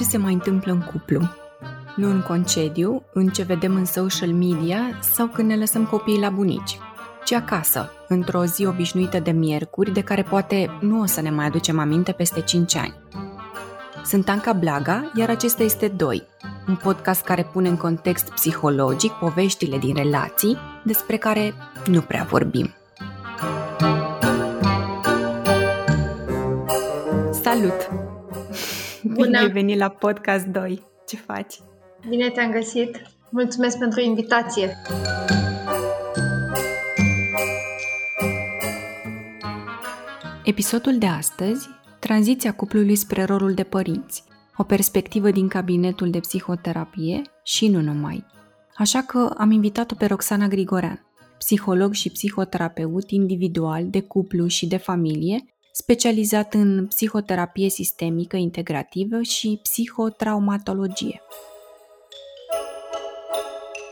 ce se mai întâmplă în cuplu. Nu în concediu, în ce vedem în social media sau când ne lăsăm copiii la bunici, ci acasă, într-o zi obișnuită de miercuri, de care poate nu o să ne mai aducem aminte peste 5 ani. Sunt Anca Blaga, iar acesta este Doi, un podcast care pune în context psihologic poveștile din relații despre care nu prea vorbim. Salut! Bună! Bine ai venit la Podcast 2. Ce faci? Bine te-am găsit! Mulțumesc pentru invitație! Episodul de astăzi, tranziția cuplului spre rolul de părinți, o perspectivă din cabinetul de psihoterapie și nu numai. Așa că am invitat-o pe Roxana Grigorean, psiholog și psihoterapeut individual de cuplu și de familie, specializat în psihoterapie sistemică integrativă și psihotraumatologie.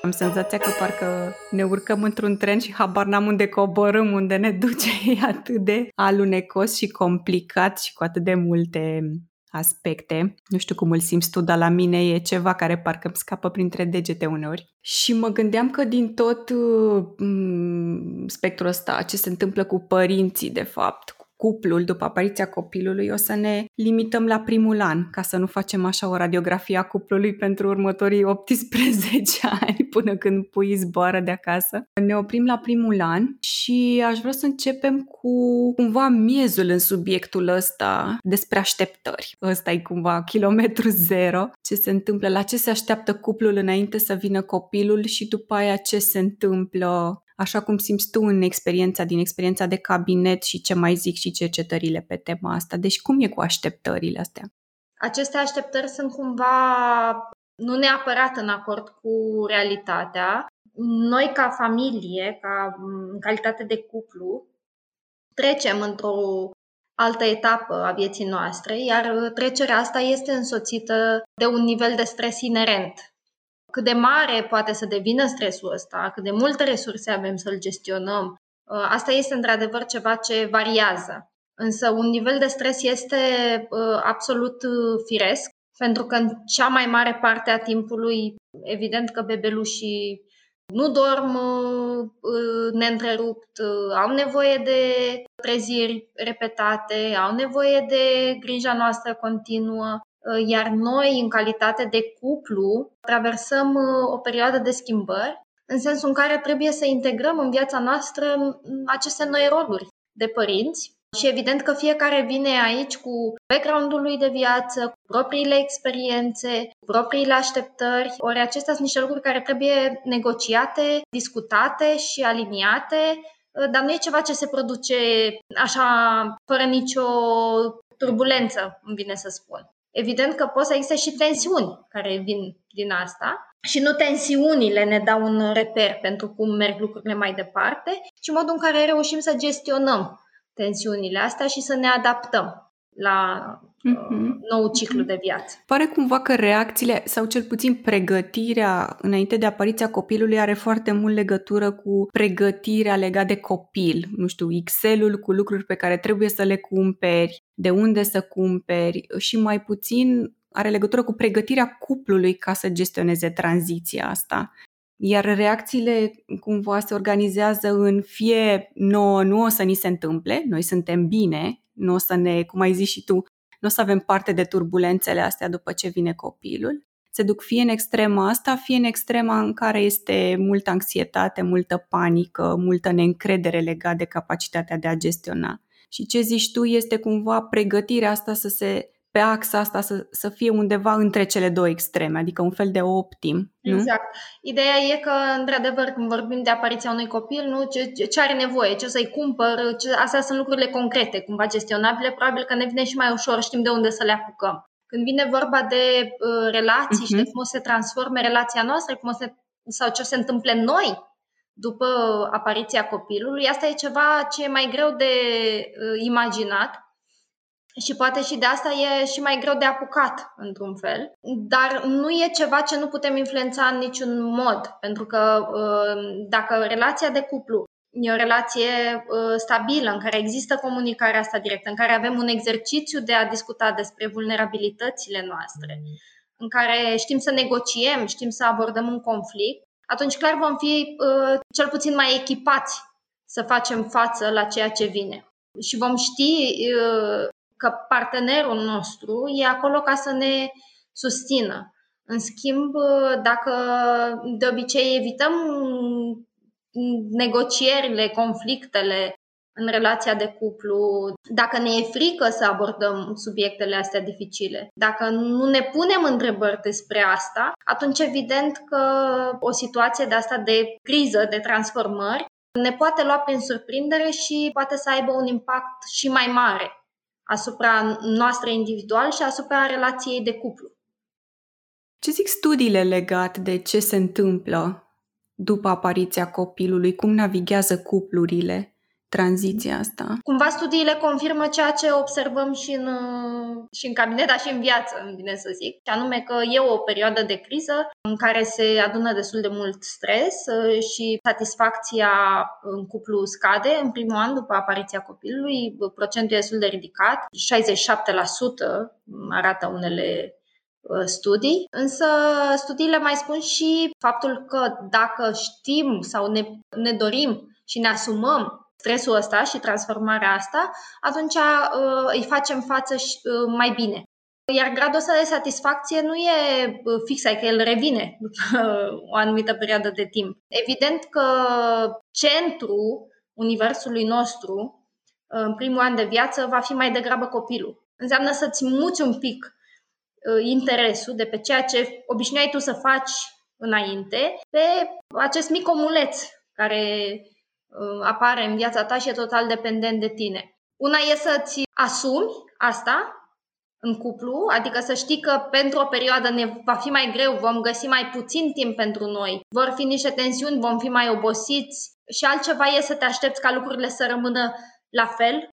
Am senzația că parcă ne urcăm într-un tren și habar n-am unde coborâm, unde ne duce. E atât de alunecos și complicat și cu atât de multe aspecte. Nu știu cum îl simți tu, dar la mine e ceva care parcă îmi scapă printre degete uneori. Și mă gândeam că din tot uh, spectrul ăsta, ce se întâmplă cu părinții, de fapt, cuplul după apariția copilului, o să ne limităm la primul an, ca să nu facem așa o radiografie a cuplului pentru următorii 18 ani, până când pui zboară de acasă. Ne oprim la primul an și aș vrea să începem cu cumva miezul în subiectul ăsta despre așteptări. Ăsta e cumva kilometru zero, ce se întâmplă, la ce se așteaptă cuplul înainte să vină copilul și după aia ce se întâmplă așa cum simți tu în experiența, din experiența de cabinet și ce mai zic și cercetările pe tema asta. Deci cum e cu așteptările astea? Aceste așteptări sunt cumva nu neapărat în acord cu realitatea. Noi ca familie, ca în calitate de cuplu, trecem într-o altă etapă a vieții noastre, iar trecerea asta este însoțită de un nivel de stres inerent cât de mare poate să devină stresul ăsta, cât de multe resurse avem să-l gestionăm, uh, asta este într-adevăr ceva ce variază. Însă un nivel de stres este uh, absolut uh, firesc, pentru că în cea mai mare parte a timpului, evident că bebelușii nu dorm neîntrerupt, au nevoie de treziri repetate, au nevoie de grija noastră continuă Uh, iar noi, în calitate de cuplu, traversăm uh, o perioadă de schimbări, în sensul în care trebuie să integrăm în viața noastră aceste noi roluri de părinți. Și evident că fiecare vine aici cu background-ul lui de viață, cu propriile experiențe, cu propriile așteptări. Ori acestea sunt niște lucruri care trebuie negociate, discutate și aliniate, uh, dar nu e ceva ce se produce așa, fără nicio turbulență, îmi vine să spun. Evident că pot să existe și tensiuni care vin din asta. Și nu tensiunile ne dau un reper pentru cum merg lucrurile mai departe, ci modul în care reușim să gestionăm tensiunile astea și să ne adaptăm la mm-hmm. nou ciclu de viață. Pare cumva că reacțiile, sau cel puțin pregătirea înainte de apariția copilului are foarte mult legătură cu pregătirea legată de copil. Nu știu, Excel-ul cu lucruri pe care trebuie să le cumperi, de unde să cumperi și mai puțin are legătură cu pregătirea cuplului ca să gestioneze tranziția asta. Iar reacțiile cumva se organizează în fie nouă nu o să ni se întâmple, noi suntem bine, nu o să ne, cum ai zis și tu, nu o să avem parte de turbulențele astea după ce vine copilul. Se duc fie în extrema asta, fie în extrema în care este multă anxietate, multă panică, multă neîncredere legată de capacitatea de a gestiona. Și ce zici tu este cumva pregătirea asta să se pe axa asta să, să fie undeva între cele două extreme, adică un fel de optim. Nu? Exact. Ideea e că, într-adevăr, când vorbim de apariția unui copil, nu ce, ce are nevoie, ce să-i cumpăr, ce, astea sunt lucrurile concrete, cumva gestionabile, probabil că ne vine și mai ușor, știm de unde să le apucăm. Când vine vorba de uh, relații uh-huh. și de mhm. cum o să se transforme relația noastră, cum o se, sau ce o se întâmple noi după apariția copilului, asta e ceva ce e mai greu de uh, imaginat, și poate și de asta e și mai greu de apucat, într-un fel. Dar nu e ceva ce nu putem influența în niciun mod, pentru că uh, dacă relația de cuplu e o relație uh, stabilă, în care există comunicarea asta directă, în care avem un exercițiu de a discuta despre vulnerabilitățile noastre, în care știm să negociem, știm să abordăm un conflict, atunci clar vom fi uh, cel puțin mai echipați să facem față la ceea ce vine. Și vom ști uh, că partenerul nostru e acolo ca să ne susțină. În schimb, dacă de obicei evităm negocierile, conflictele în relația de cuplu, dacă ne e frică să abordăm subiectele astea dificile, dacă nu ne punem întrebări despre asta, atunci evident că o situație de asta de criză, de transformări, ne poate lua prin surprindere și poate să aibă un impact și mai mare asupra noastră individual și asupra relației de cuplu. Ce zic studiile legate de ce se întâmplă după apariția copilului? Cum navighează cuplurile tranziția asta? Cumva studiile confirmă ceea ce observăm și în, și în cabinet, dar și în viață, îmi vine să zic. Și anume că e o perioadă de criză în care se adună destul de mult stres uh, și satisfacția în cuplu scade. În primul an, după apariția copilului, procentul e destul de ridicat, 67% arată unele Uh, studii, însă studiile mai spun și faptul că dacă știm sau ne, ne dorim și ne asumăm stresul ăsta și transformarea asta, atunci uh, îi facem față și, uh, mai bine. Iar gradul ăsta de satisfacție nu e uh, fix, că el revine după o anumită perioadă de timp. Evident că centrul universului nostru, uh, în primul an de viață, va fi mai degrabă copilul. Înseamnă să-ți muți un pic Uh, interesul de pe ceea ce obișnuiai tu să faci înainte, pe acest mic omuleț care uh, apare în viața ta și e total dependent de tine. Una e să-ți asumi asta în cuplu, adică să știi că pentru o perioadă ne va fi mai greu, vom găsi mai puțin timp pentru noi, vor fi niște tensiuni, vom fi mai obosiți și altceva e să te aștepți ca lucrurile să rămână la fel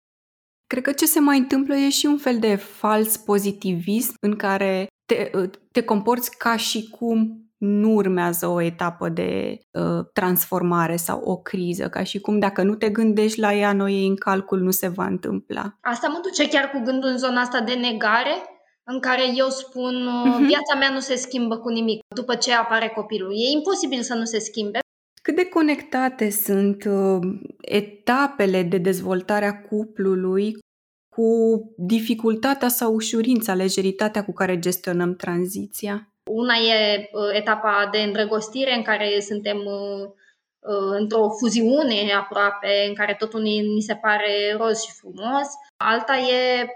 Cred că ce se mai întâmplă e și un fel de fals pozitivism în care te, te comporți ca și cum nu urmează o etapă de uh, transformare sau o criză, ca și cum dacă nu te gândești la ea, noi în calcul nu se va întâmpla. Asta mă duce chiar cu gândul în zona asta de negare, în care eu spun uh-huh. viața mea nu se schimbă cu nimic după ce apare copilul. E imposibil să nu se schimbe cât de conectate sunt uh, etapele de dezvoltare a cuplului cu dificultatea sau ușurința, lejeritatea cu care gestionăm tranziția? Una e uh, etapa de îndrăgostire în care suntem uh, într-o fuziune aproape, în care totul ni, ni se pare roz și frumos. Alta e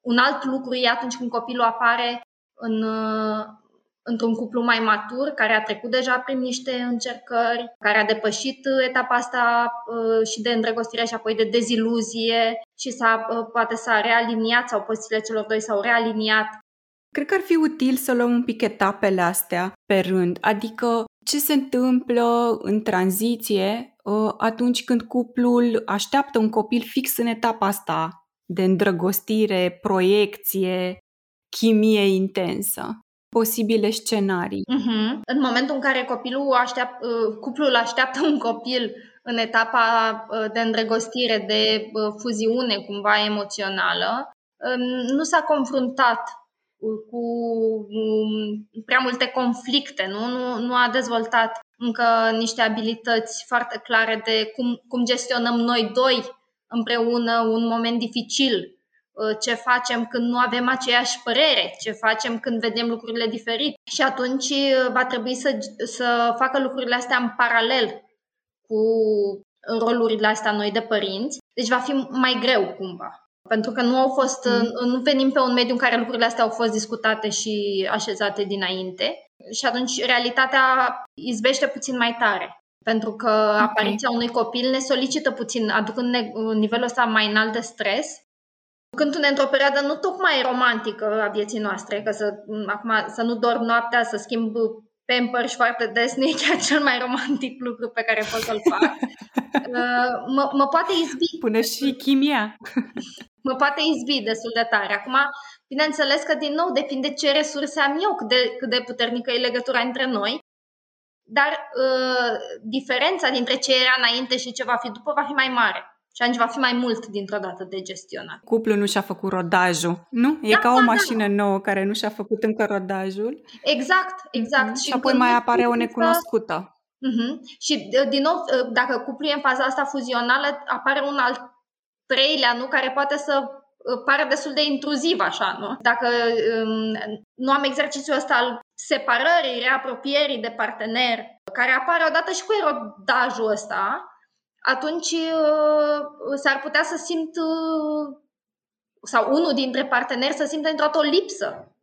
un alt lucru e atunci când copilul apare în într-un cuplu mai matur, care a trecut deja prin niște încercări, care a depășit uh, etapa asta uh, și de îndrăgostire și apoi de deziluzie și s-a, uh, poate s-a realiniat sau pozițiile celor doi s-au realiniat. Cred că ar fi util să luăm un pic etapele astea pe rând, adică ce se întâmplă în tranziție atunci când cuplul așteaptă un copil fix în etapa asta de îndrăgostire, proiecție, chimie intensă posibile scenarii. Uh-huh. În momentul în care copilul așteaptă, uh, cuplul așteaptă un copil în etapa uh, de îndrăgostire, de uh, fuziune cumva emoțională, um, nu s-a confruntat cu um, prea multe conflicte, nu? Nu, nu a dezvoltat încă niște abilități foarte clare de cum, cum gestionăm noi doi împreună un moment dificil Uh, ce facem când nu avem aceeași părere, ce facem când vedem lucrurile diferit. Și atunci uh, va trebui să, să facă lucrurile astea în paralel cu rolurile astea noi de părinți. Deci va fi mai greu cumva. Pentru că nu au fost, mm. nu venim pe un mediu în care lucrurile astea au fost discutate și așezate dinainte. Și atunci realitatea izbește puțin mai tare. Pentru că okay. apariția unui copil ne solicită puțin, aducând nivelul ăsta mai înalt de stres ducându-ne într-o perioadă nu tocmai romantică a vieții noastre, că să, acum, să nu dorm noaptea, să schimb pampers foarte des, nu e chiar cel mai romantic lucru pe care pot să-l fac. Uh, mă, mă poate izbi. Până și chimia. mă poate izbi destul de tare. Acum, bineînțeles că, din nou, depinde ce resurse am eu, cât de, cât de puternică e legătura între noi. dar uh, diferența dintre ce era înainte și ce va fi după va fi mai mare. Și atunci va fi mai mult dintr-o dată de gestionat. Cuplul nu și-a făcut rodajul, nu? E da, ca o da, da. mașină da. nouă care nu și-a făcut încă rodajul. Exact, exact. Mm-hmm. Și, și apoi mai apare o necunoscută. Uh-huh. Și, din nou, dacă cuplul e în faza asta fuzională, apare un alt treilea, nu? Care poate să pare destul de intruziv așa, nu? Dacă um, nu am exercițiul ăsta al separării, reapropierii de partener, care apare odată și cu erodajul ăsta, atunci uh, s-ar putea să simt uh, sau unul dintre parteneri să simtă într o lipsă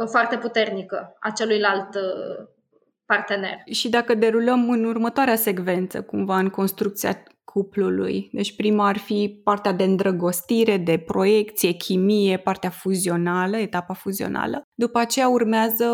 uh, foarte puternică a celuilalt uh, partener. Și dacă derulăm în următoarea secvență, cumva în construcția cuplului. Deci prima ar fi partea de îndrăgostire, de proiecție, chimie, partea fuzională, etapa fuzională. După aceea urmează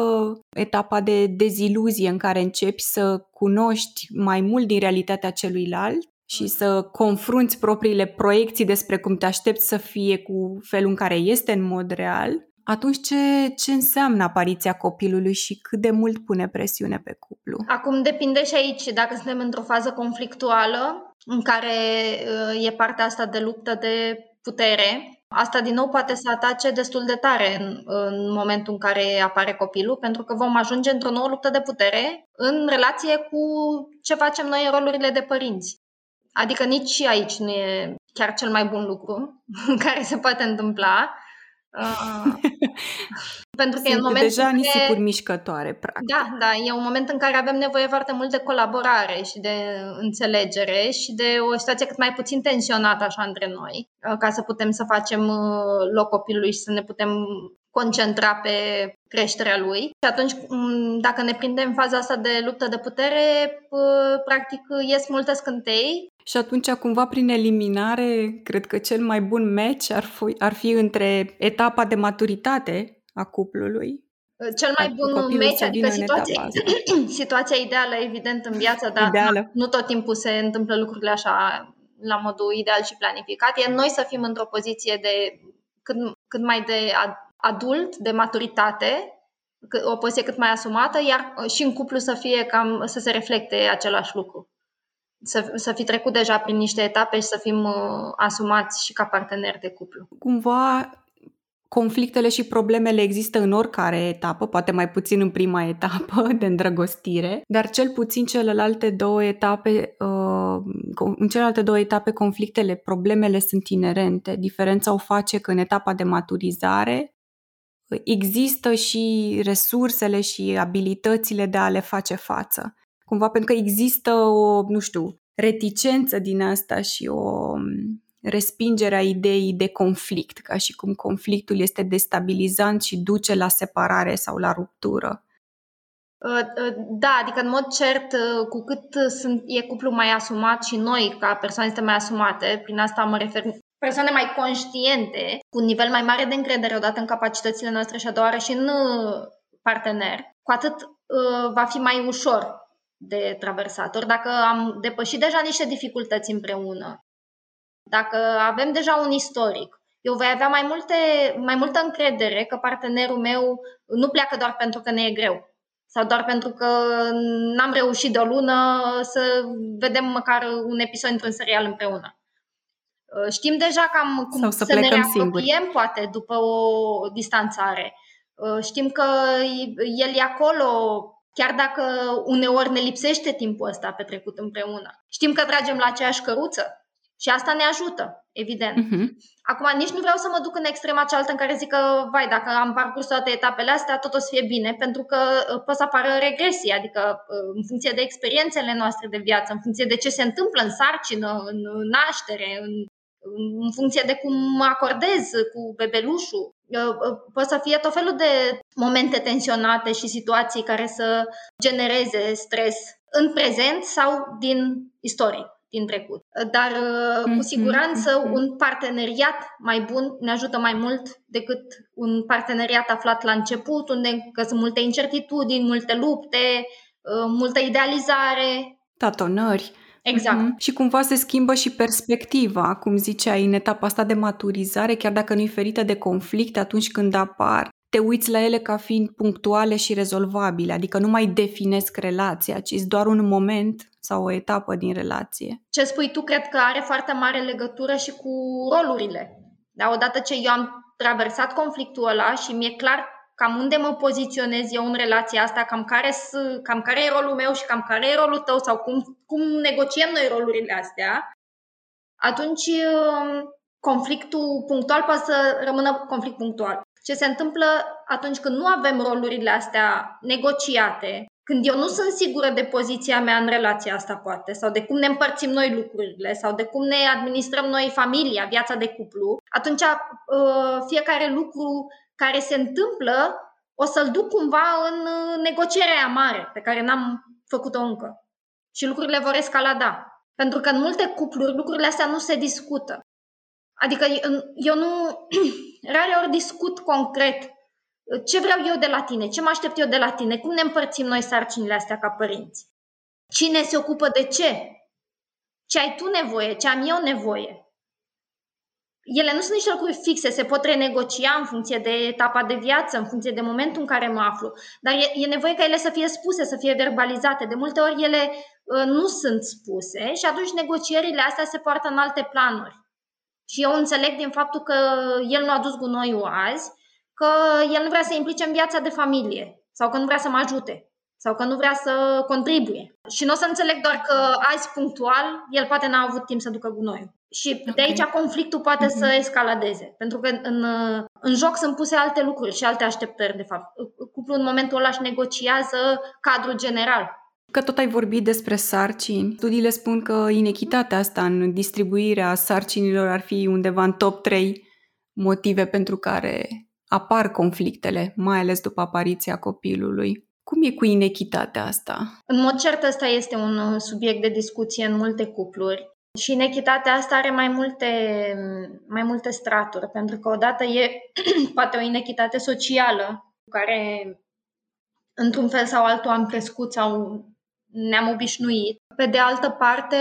etapa de deziluzie în care începi să cunoști mai mult din realitatea celuilalt și să confrunți propriile proiecții despre cum te aștepți să fie cu felul în care este în mod real atunci ce, ce înseamnă apariția copilului și cât de mult pune presiune pe cuplu? Acum depinde și aici dacă suntem într-o fază conflictuală în care uh, e partea asta de luptă de putere. Asta din nou poate să atace destul de tare în, în momentul în care apare copilul, pentru că vom ajunge într-o nouă luptă de putere în relație cu ce facem noi în rolurile de părinți. Adică nici aici nu e chiar cel mai bun lucru care se poate întâmpla. Uh, pentru că Sunt e în momentul deja nisipuri mișcătoare, practic. Da, da, e un moment în care avem nevoie foarte mult de colaborare și de înțelegere și de o situație cât mai puțin tensionată așa între noi, uh, ca să putem să facem uh, loc copilului și să ne putem concentra pe creșterea lui. Și atunci, mm, dacă ne prindem în faza asta de luptă de putere, practic ies multe scântei și atunci, cumva, prin eliminare, cred că cel mai bun match ar fi, ar fi între etapa de maturitate a cuplului. Cel mai bun match, adică situația, situația ideală, evident, în viață, dar ideală. nu tot timpul se întâmplă lucrurile așa la modul ideal și planificat. E noi să fim într-o poziție de cât, cât mai de adult, de maturitate, o poziție cât mai asumată, iar și în cuplu să fie cam să se reflecte același lucru să, să fi trecut deja prin niște etape și să fim uh, asumați și ca parteneri de cuplu. Cumva conflictele și problemele există în oricare etapă, poate mai puțin în prima etapă de îndrăgostire, dar cel puțin celelalte două etape, uh, în celelalte două etape conflictele, problemele sunt inerente. Diferența o face că în etapa de maturizare există și resursele și abilitățile de a le face față cumva pentru că există o, nu știu, reticență din asta și o mm, respingere a ideii de conflict, ca și cum conflictul este destabilizant și duce la separare sau la ruptură. Uh, uh, da, adică în mod cert, uh, cu cât sunt, e cuplu mai asumat și noi, ca persoane, suntem mai asumate, prin asta mă refer persoane mai conștiente, cu un nivel mai mare de încredere odată în capacitățile noastre și a doua și în partener, cu atât uh, va fi mai ușor de traversator, dacă am depășit deja niște dificultăți împreună, dacă avem deja un istoric, eu voi avea mai, multe, mai multă încredere că partenerul meu nu pleacă doar pentru că ne e greu sau doar pentru că n-am reușit de o lună să vedem măcar un episod într-un serial împreună. Știm deja cam cum să, să ne reapropiem, poate, după o distanțare. Știm că el e acolo chiar dacă uneori ne lipsește timpul ăsta petrecut împreună. Știm că tragem la aceeași căruță și asta ne ajută, evident. Uh-huh. Acum, nici nu vreau să mă duc în extrema cealaltă în care zic că, vai, dacă am parcurs toate etapele astea, tot o să fie bine, pentru că uh, pot să apară regresii, adică uh, în funcție de experiențele noastre de viață, în funcție de ce se întâmplă în sarcină, în naștere, în în funcție de cum acordez cu bebelușul. Pot să fie tot felul de momente tensionate și situații care să genereze stres în prezent sau din istorie, din trecut. Dar cu mhm, siguranță mhm. un parteneriat mai bun ne ajută mai mult decât un parteneriat aflat la început, unde că sunt multe incertitudini, multe lupte, multă idealizare. Tatonări. Exact. Mm-hmm. Și cumva se schimbă și perspectiva, cum ziceai, în etapa asta de maturizare, chiar dacă nu e ferită de conflict, atunci când apar, te uiți la ele ca fiind punctuale și rezolvabile, adică nu mai definesc relația, ci doar un moment sau o etapă din relație. Ce spui tu cred că are foarte mare legătură și cu rolurile. Da, odată ce eu am traversat conflictul ăla și mi-e clar cam unde mă poziționez eu în relația asta, cam care, cam care e rolul meu și cam care e rolul tău sau cum, cum negociem noi rolurile astea, atunci um, conflictul punctual poate să rămână conflict punctual. Ce se întâmplă atunci când nu avem rolurile astea negociate, când eu nu sunt sigură de poziția mea în relația asta, poate, sau de cum ne împărțim noi lucrurile, sau de cum ne administrăm noi familia, viața de cuplu, atunci uh, fiecare lucru care se întâmplă o să-l duc cumva în uh, negocierea aia mare, pe care n-am făcut-o încă. Și lucrurile vor escalada. Pentru că în multe cupluri lucrurile astea nu se discută. Adică eu nu, rare ori discut concret ce vreau eu de la tine, ce mă aștept eu de la tine, cum ne împărțim noi sarcinile astea ca părinți. Cine se ocupă de ce? Ce ai tu nevoie, ce am eu nevoie. Ele nu sunt niște lucruri fixe, se pot renegocia în funcție de etapa de viață, în funcție de momentul în care mă aflu, dar e, e nevoie ca ele să fie spuse, să fie verbalizate. De multe ori ele uh, nu sunt spuse și atunci negocierile astea se poartă în alte planuri. Și eu înțeleg din faptul că el nu a dus gunoiul azi, că el nu vrea să implice în viața de familie sau că nu vrea să mă ajute sau că nu vrea să contribuie. Și nu o să înțeleg doar că azi punctual el poate n-a avut timp să ducă gunoiul. Și okay. de aici conflictul poate mm-hmm. să mhm. escaladeze. Pentru că în, în joc sunt puse alte lucruri și alte așteptări, de fapt. Cuplul în momentul ăla își negociază cadrul general. Că tot ai vorbit despre sarcini. Studiile spun că inechitatea asta în distribuirea sarcinilor ar fi undeva în top 3 motive pentru care apar conflictele, mai ales după apariția copilului. Cum e cu inechitatea asta? În mod cert, ăsta este un subiect de discuție în multe cupluri. Și inechitatea asta are mai multe, mai multe straturi, pentru că odată e poate o inechitate socială cu care într-un fel sau altul am crescut sau ne-am obișnuit. Pe de altă parte,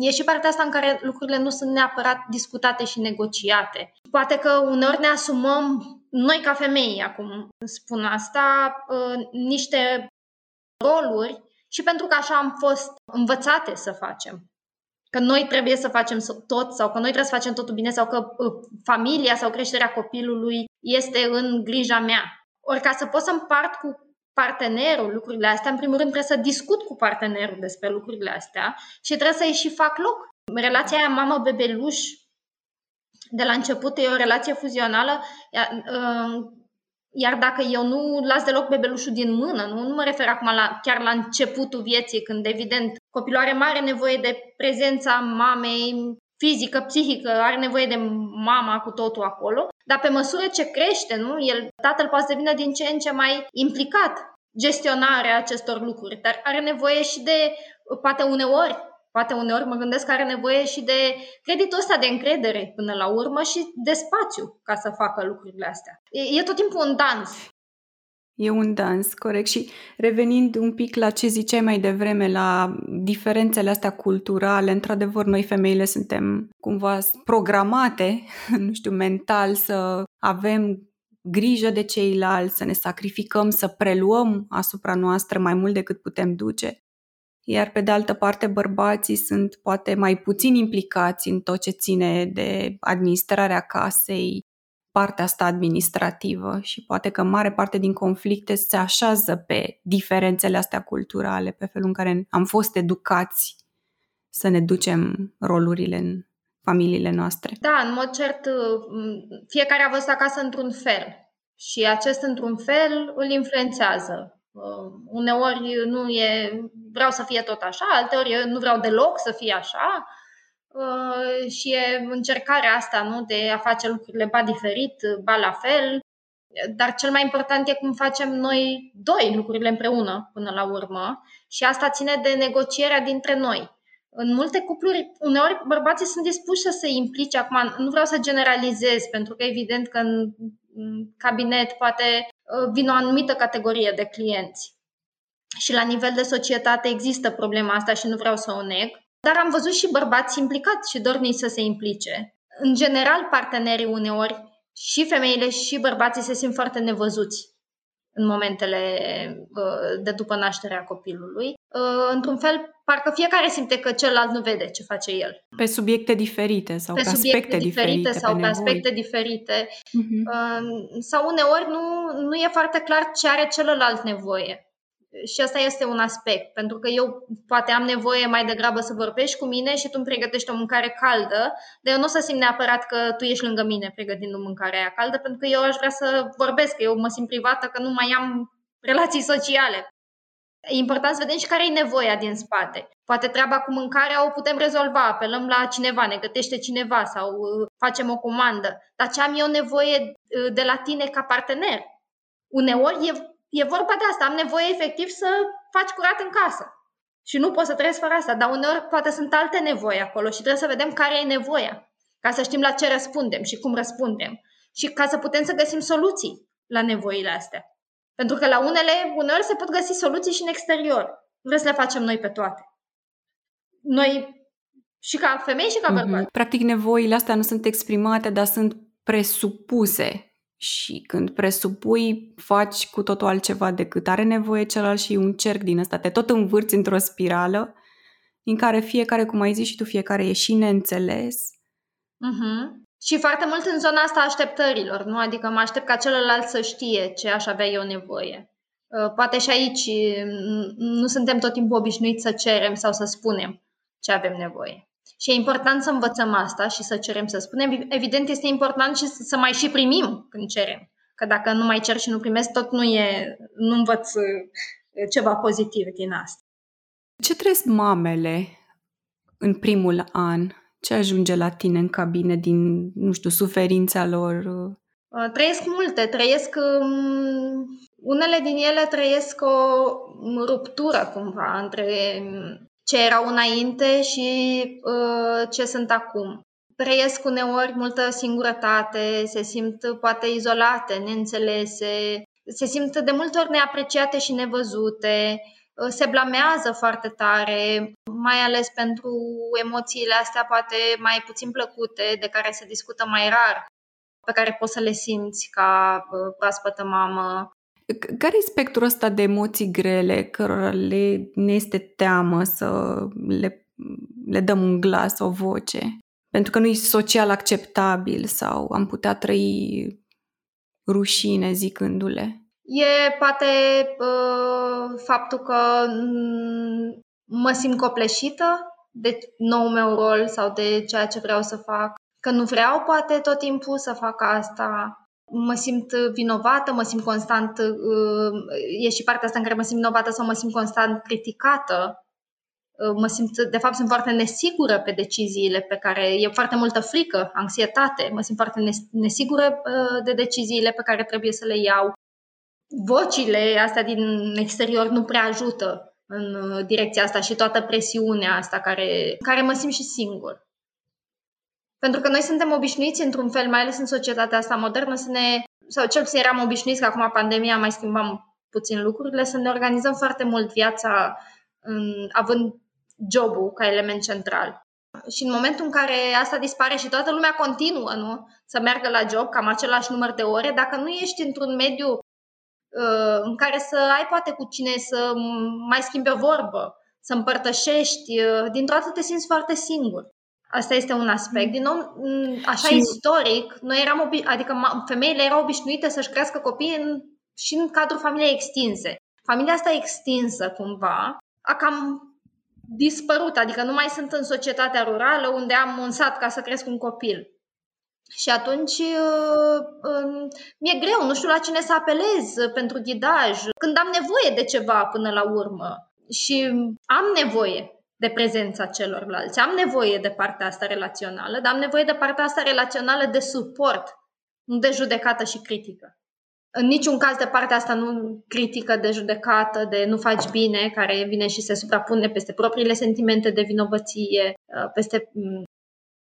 e și partea asta în care lucrurile nu sunt neapărat discutate și negociate. Poate că uneori ne asumăm, noi ca femei acum spun asta, uh, niște roluri și pentru că așa am fost învățate să facem. Că noi trebuie să facem tot sau că noi trebuie să facem totul bine sau că uh, familia sau creșterea copilului este în grija mea. Ori ca să pot să împart cu partenerul lucrurile astea, în primul rând trebuie să discut cu partenerul despre lucrurile astea și trebuie să-i și fac loc. Relația aia mamă-bebeluș de la început e o relație fuzională, uh, iar dacă eu nu las deloc bebelușul din mână, nu, nu mă refer acum la, chiar la începutul vieții, când evident copilul are mare nevoie de prezența mamei fizică, psihică, are nevoie de mama cu totul acolo, dar pe măsură ce crește, nu, el, tatăl poate să devină din ce în ce mai implicat gestionarea acestor lucruri, dar are nevoie și de, poate uneori, poate uneori mă gândesc că are nevoie și de creditul ăsta de încredere până la urmă și de spațiu ca să facă lucrurile astea. E, e tot timpul un dans. E un dans, corect. Și revenind un pic la ce ziceai mai devreme, la diferențele astea culturale, într-adevăr, noi femeile suntem cumva programate, nu știu, mental, să avem grijă de ceilalți, să ne sacrificăm, să preluăm asupra noastră mai mult decât putem duce. Iar pe de altă parte, bărbații sunt poate mai puțin implicați în tot ce ține de administrarea casei, partea asta administrativă și poate că mare parte din conflicte se așează pe diferențele astea culturale, pe felul în care am fost educați să ne ducem rolurile în familiile noastre. Da, în mod cert, fiecare a văzut acasă într-un fel și acest într-un fel îl influențează. Uh, uneori nu e, vreau să fie tot așa, alteori eu nu vreau deloc să fie așa, Uh, și e încercarea asta nu? de a face lucrurile ba diferit, ba la fel, dar cel mai important e cum facem noi doi lucrurile împreună până la urmă și asta ține de negocierea dintre noi. În multe cupluri, uneori bărbații sunt dispuși să se implice. Acum, nu vreau să generalizez, pentru că evident că în cabinet poate uh, vine o anumită categorie de clienți. Și la nivel de societate există problema asta și nu vreau să o neg. Dar am văzut și bărbați implicați și dorniți să se implice. În general, partenerii uneori și femeile și bărbații se simt foarte nevăzuți în momentele uh, de după nașterea copilului. Uh, într-un fel, parcă fiecare simte că celălalt nu vede ce face el. Pe subiecte diferite sau pe, pe subiecte aspecte diferite, diferite sau pe, pe aspecte diferite. Uh-huh. Sau uneori nu, nu e foarte clar ce are celălalt nevoie. Și asta este un aspect, pentru că eu poate am nevoie mai degrabă să vorbești cu mine și tu îmi pregătești o mâncare caldă, dar eu nu o să simt neapărat că tu ești lângă mine pregătind o mâncare aia caldă, pentru că eu aș vrea să vorbesc, că eu mă simt privată, că nu mai am relații sociale. E important să vedem și care e nevoia din spate. Poate treaba cu mâncarea o putem rezolva, apelăm la cineva, ne gătește cineva sau uh, facem o comandă. Dar ce am eu nevoie uh, de la tine ca partener? Uneori e e vorba de asta. Am nevoie efectiv să faci curat în casă. Și nu poți să trăiesc fără asta, dar uneori poate sunt alte nevoi acolo și trebuie să vedem care e nevoia, ca să știm la ce răspundem și cum răspundem și ca să putem să găsim soluții la nevoile astea. Pentru că la unele, uneori se pot găsi soluții și în exterior. Vrem să le facem noi pe toate. Noi și ca femei și ca mhm. bărbați. Mm-hmm. Practic nevoile astea nu sunt exprimate, dar sunt presupuse și când presupui, faci cu totul altceva decât are nevoie celălalt și un cerc din ăsta. Te tot învârți într-o spirală în care fiecare, cum ai zis și tu, fiecare e și neînțeles. Uh-huh. Și foarte mult în zona asta așteptărilor, nu? Adică mă aștept ca celălalt să știe ce aș avea eu nevoie. Uh, poate și aici mm, nu suntem tot timpul obișnuiți să cerem sau să spunem ce avem nevoie. Și e important să învățăm asta și să cerem să spunem. Evident, este important și să mai și primim când cerem. Că dacă nu mai cer și nu primesc, tot nu, e, nu învăț uh, ceva pozitiv din asta. Ce trăiesc mamele în primul an? Ce ajunge la tine în cabine din, nu știu, suferința lor? Uh, trăiesc multe. Trăiesc... Um, unele din ele trăiesc o ruptură cumva între ce erau înainte și uh, ce sunt acum. Trăiesc uneori multă singurătate, se simt poate izolate, neînțelese, se simt de multe ori neapreciate și nevăzute, uh, se blamează foarte tare, mai ales pentru emoțiile astea poate mai puțin plăcute, de care se discută mai rar, pe care poți să le simți ca uh, proaspătă mamă. Care e spectrul ăsta de emoții grele cărora le, ne este teamă să le, le dăm un glas, o voce? Pentru că nu e social acceptabil sau am putea trăi rușine zicându-le? E poate uh, faptul că mă simt copleșită de nou meu rol sau de ceea ce vreau să fac, că nu vreau poate tot timpul să fac asta, mă simt vinovată, mă simt constant, uh, e și partea asta în care mă simt vinovată sau mă simt constant criticată. Uh, mă simt, de fapt, sunt foarte nesigură pe deciziile pe care e foarte multă frică, anxietate, mă simt foarte nesigură uh, de deciziile pe care trebuie să le iau. Vocile astea din exterior nu prea ajută în direcția asta și toată presiunea asta care, care mă simt și singur. Pentru că noi suntem obișnuiți într-un fel, mai ales în societatea asta modernă, să ne, sau cel puțin eram obișnuiți că acum pandemia mai schimbam puțin lucrurile, să ne organizăm foarte mult viața în, având jobul ca element central. Și în momentul în care asta dispare și toată lumea continuă nu? să meargă la job, cam același număr de ore, dacă nu ești într-un mediu uh, în care să ai poate cu cine să mai schimbi o vorbă, să împărtășești, uh, dintr-o dată te simți foarte singur. Asta este un aspect. Din nou, așa și... istoric, noi eram obi- adică femeile erau obișnuite să-și crească copii în, și în cadrul familiei extinse. Familia asta extinsă, cumva, a cam dispărut, adică nu mai sunt în societatea rurală unde am un sat ca să cresc un copil. Și atunci uh, um, mi-e greu, nu știu la cine să apelez pentru ghidaj, când am nevoie de ceva până la urmă. Și am nevoie de prezența celorlalți. Am nevoie de partea asta relațională, dar am nevoie de partea asta relațională de suport, nu de judecată și critică. În niciun caz de partea asta nu critică de judecată, de nu faci bine, care vine și se suprapune peste propriile sentimente de vinovăție, uh, peste mm,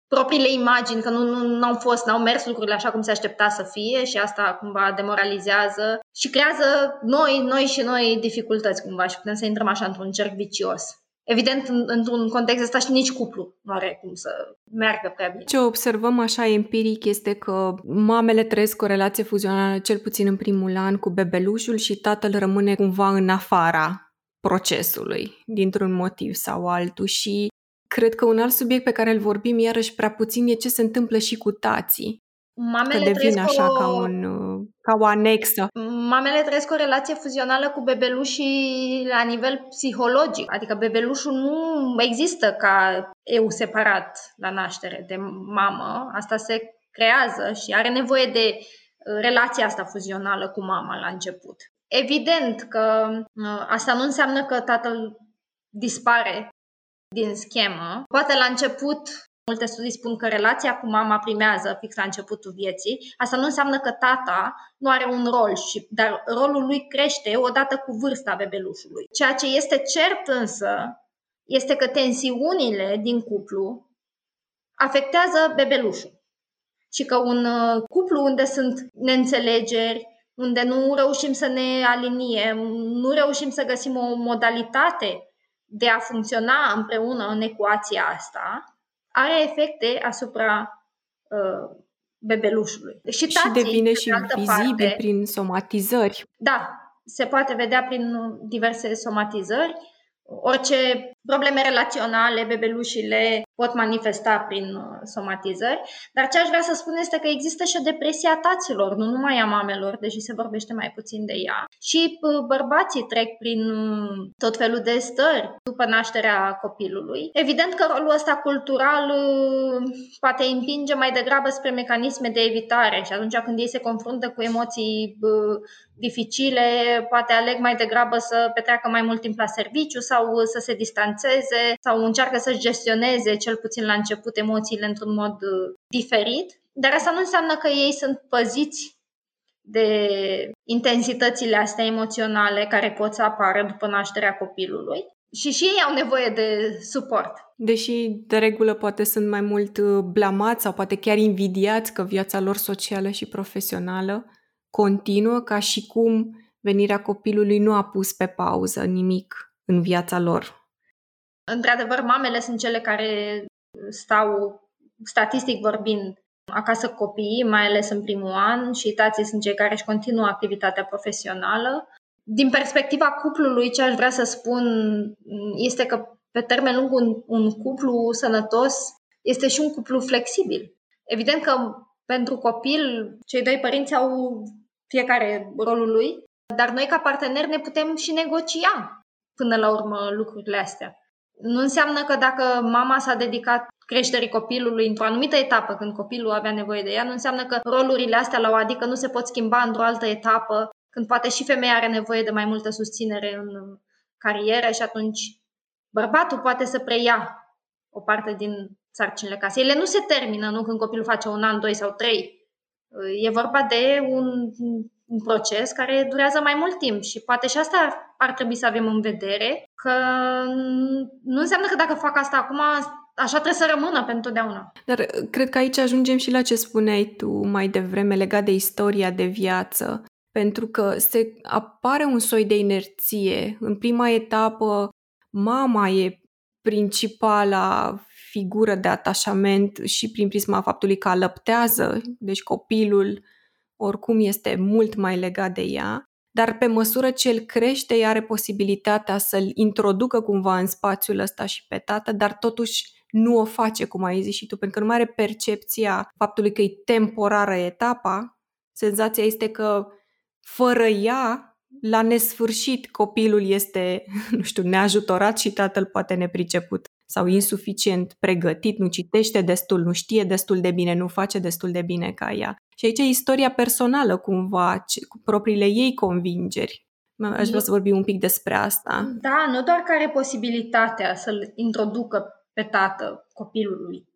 propriile imagini, că nu, nu, nu au fost, n-au mers lucrurile așa cum se aștepta să fie și asta cumva demoralizează și creează noi, noi și noi dificultăți cumva și putem să intrăm așa într-un cerc vicios. Evident, într-un context ăsta și nici cuplu nu are cum să meargă prea bine. Ce observăm așa empiric este că mamele trăiesc o relație fuzională cel puțin în primul an cu bebelușul și tatăl rămâne cumva în afara procesului, dintr-un motiv sau altul și cred că un alt subiect pe care îl vorbim iarăși prea puțin e ce se întâmplă și cu tații. Mamele că devin așa o... ca, un, ca o anexă. Mamele trăiesc o relație fuzională cu bebelușii la nivel psihologic. Adică bebelușul nu există ca eu separat la naștere de mamă. Asta se creează și are nevoie de uh, relația asta fuzională cu mama la început. Evident că uh, asta nu înseamnă că tatăl dispare din schemă. Poate la început Multe studii spun că relația cu mama primează fix la începutul vieții. Asta nu înseamnă că tata nu are un rol, și, dar rolul lui crește odată cu vârsta bebelușului. Ceea ce este cert însă este că tensiunile din cuplu afectează bebelușul. Și că un uh, cuplu unde sunt neînțelegeri, unde nu reușim să ne aliniem, nu reușim să găsim o modalitate de a funcționa împreună în ecuația asta, are efecte asupra uh, bebelușului. Și, și devine și vizibil parte, prin somatizări. Da, se poate vedea prin diverse somatizări. Orice probleme relaționale, bebelușile pot manifesta prin uh, somatizări, dar ce aș vrea să spun este că există și o depresie a taților, nu numai a mamelor, deși se vorbește mai puțin de ea. Și uh, bărbații trec prin uh, tot felul de stări după nașterea copilului. Evident că rolul ăsta cultural poate împinge mai degrabă spre mecanisme de evitare și atunci când ei se confruntă cu emoții dificile, poate aleg mai degrabă să petreacă mai mult timp la serviciu sau să se distanțeze sau încearcă să gestioneze cel puțin la început emoțiile într-un mod uh, diferit, dar asta nu înseamnă că ei sunt păziți de intensitățile astea emoționale care pot să apară după nașterea copilului. Și și ei au nevoie de suport. Deși, de regulă, poate sunt mai mult uh, blamați sau poate chiar invidiați că viața lor socială și profesională continuă, ca și cum venirea copilului nu a pus pe pauză nimic în viața lor. Într-adevăr, mamele sunt cele care stau, statistic vorbind, acasă copiii, mai ales în primul an, și tații sunt cei care își continuă activitatea profesională. Din perspectiva cuplului, ce aș vrea să spun este că pe termen lung un, un cuplu sănătos este și un cuplu flexibil. Evident că pentru copil, cei doi părinți au fiecare rolul lui, dar noi ca parteneri ne putem și negocia până la urmă lucrurile astea. Nu înseamnă că dacă mama s-a dedicat creșterii copilului într-o anumită etapă, când copilul avea nevoie de ea, nu înseamnă că rolurile astea la o adică nu se pot schimba într-o altă etapă, când poate și femeia are nevoie de mai multă susținere în carieră și atunci bărbatul poate să preia o parte din sarcinile casei. Ele nu se termină, nu când copilul face un an, doi sau trei. E vorba de un un proces care durează mai mult timp și poate și asta ar trebui să avem în vedere, că nu înseamnă că dacă fac asta acum, așa trebuie să rămână pentru totdeauna. Dar uh, cred că aici ajungem și la ce spuneai tu mai devreme legat de istoria de viață, pentru că se apare un soi de inerție. În prima etapă, mama e principala figură de atașament și prin prisma faptului că alăptează, deci copilul oricum este mult mai legat de ea, dar pe măsură ce el crește, ea are posibilitatea să-l introducă cumva în spațiul ăsta și pe tată, dar totuși nu o face, cum ai zis și tu, pentru că nu mai are percepția faptului că e temporară etapa. Senzația este că fără ea, la nesfârșit, copilul este, nu știu, neajutorat și tatăl poate nepriceput sau insuficient pregătit, nu citește destul, nu știe destul de bine, nu face destul de bine ca ea. Și aici e istoria personală cumva, cu propriile ei convingeri. Aș vrea să vorbim un pic despre asta. Da, nu doar că are posibilitatea să-l introducă pe tată copilului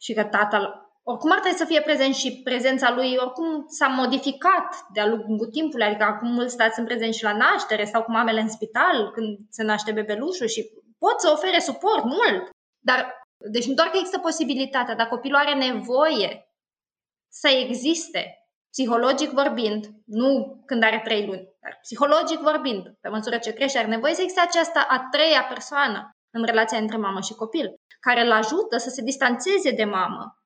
și că tatăl oricum ar trebui să fie prezent și prezența lui oricum s-a modificat de-a lungul timpului, adică acum mulți stați sunt prezenți și la naștere sau cu mamele în spital când se naște bebelușul și pot să ofere suport mult. Dar, deci nu doar că există posibilitatea, dar copilul are nevoie să existe, psihologic vorbind, nu când are trei luni, dar psihologic vorbind, pe măsură ce crește, are nevoie să existe această a treia persoană în relația între mamă și copil, care îl ajută să se distanțeze de mamă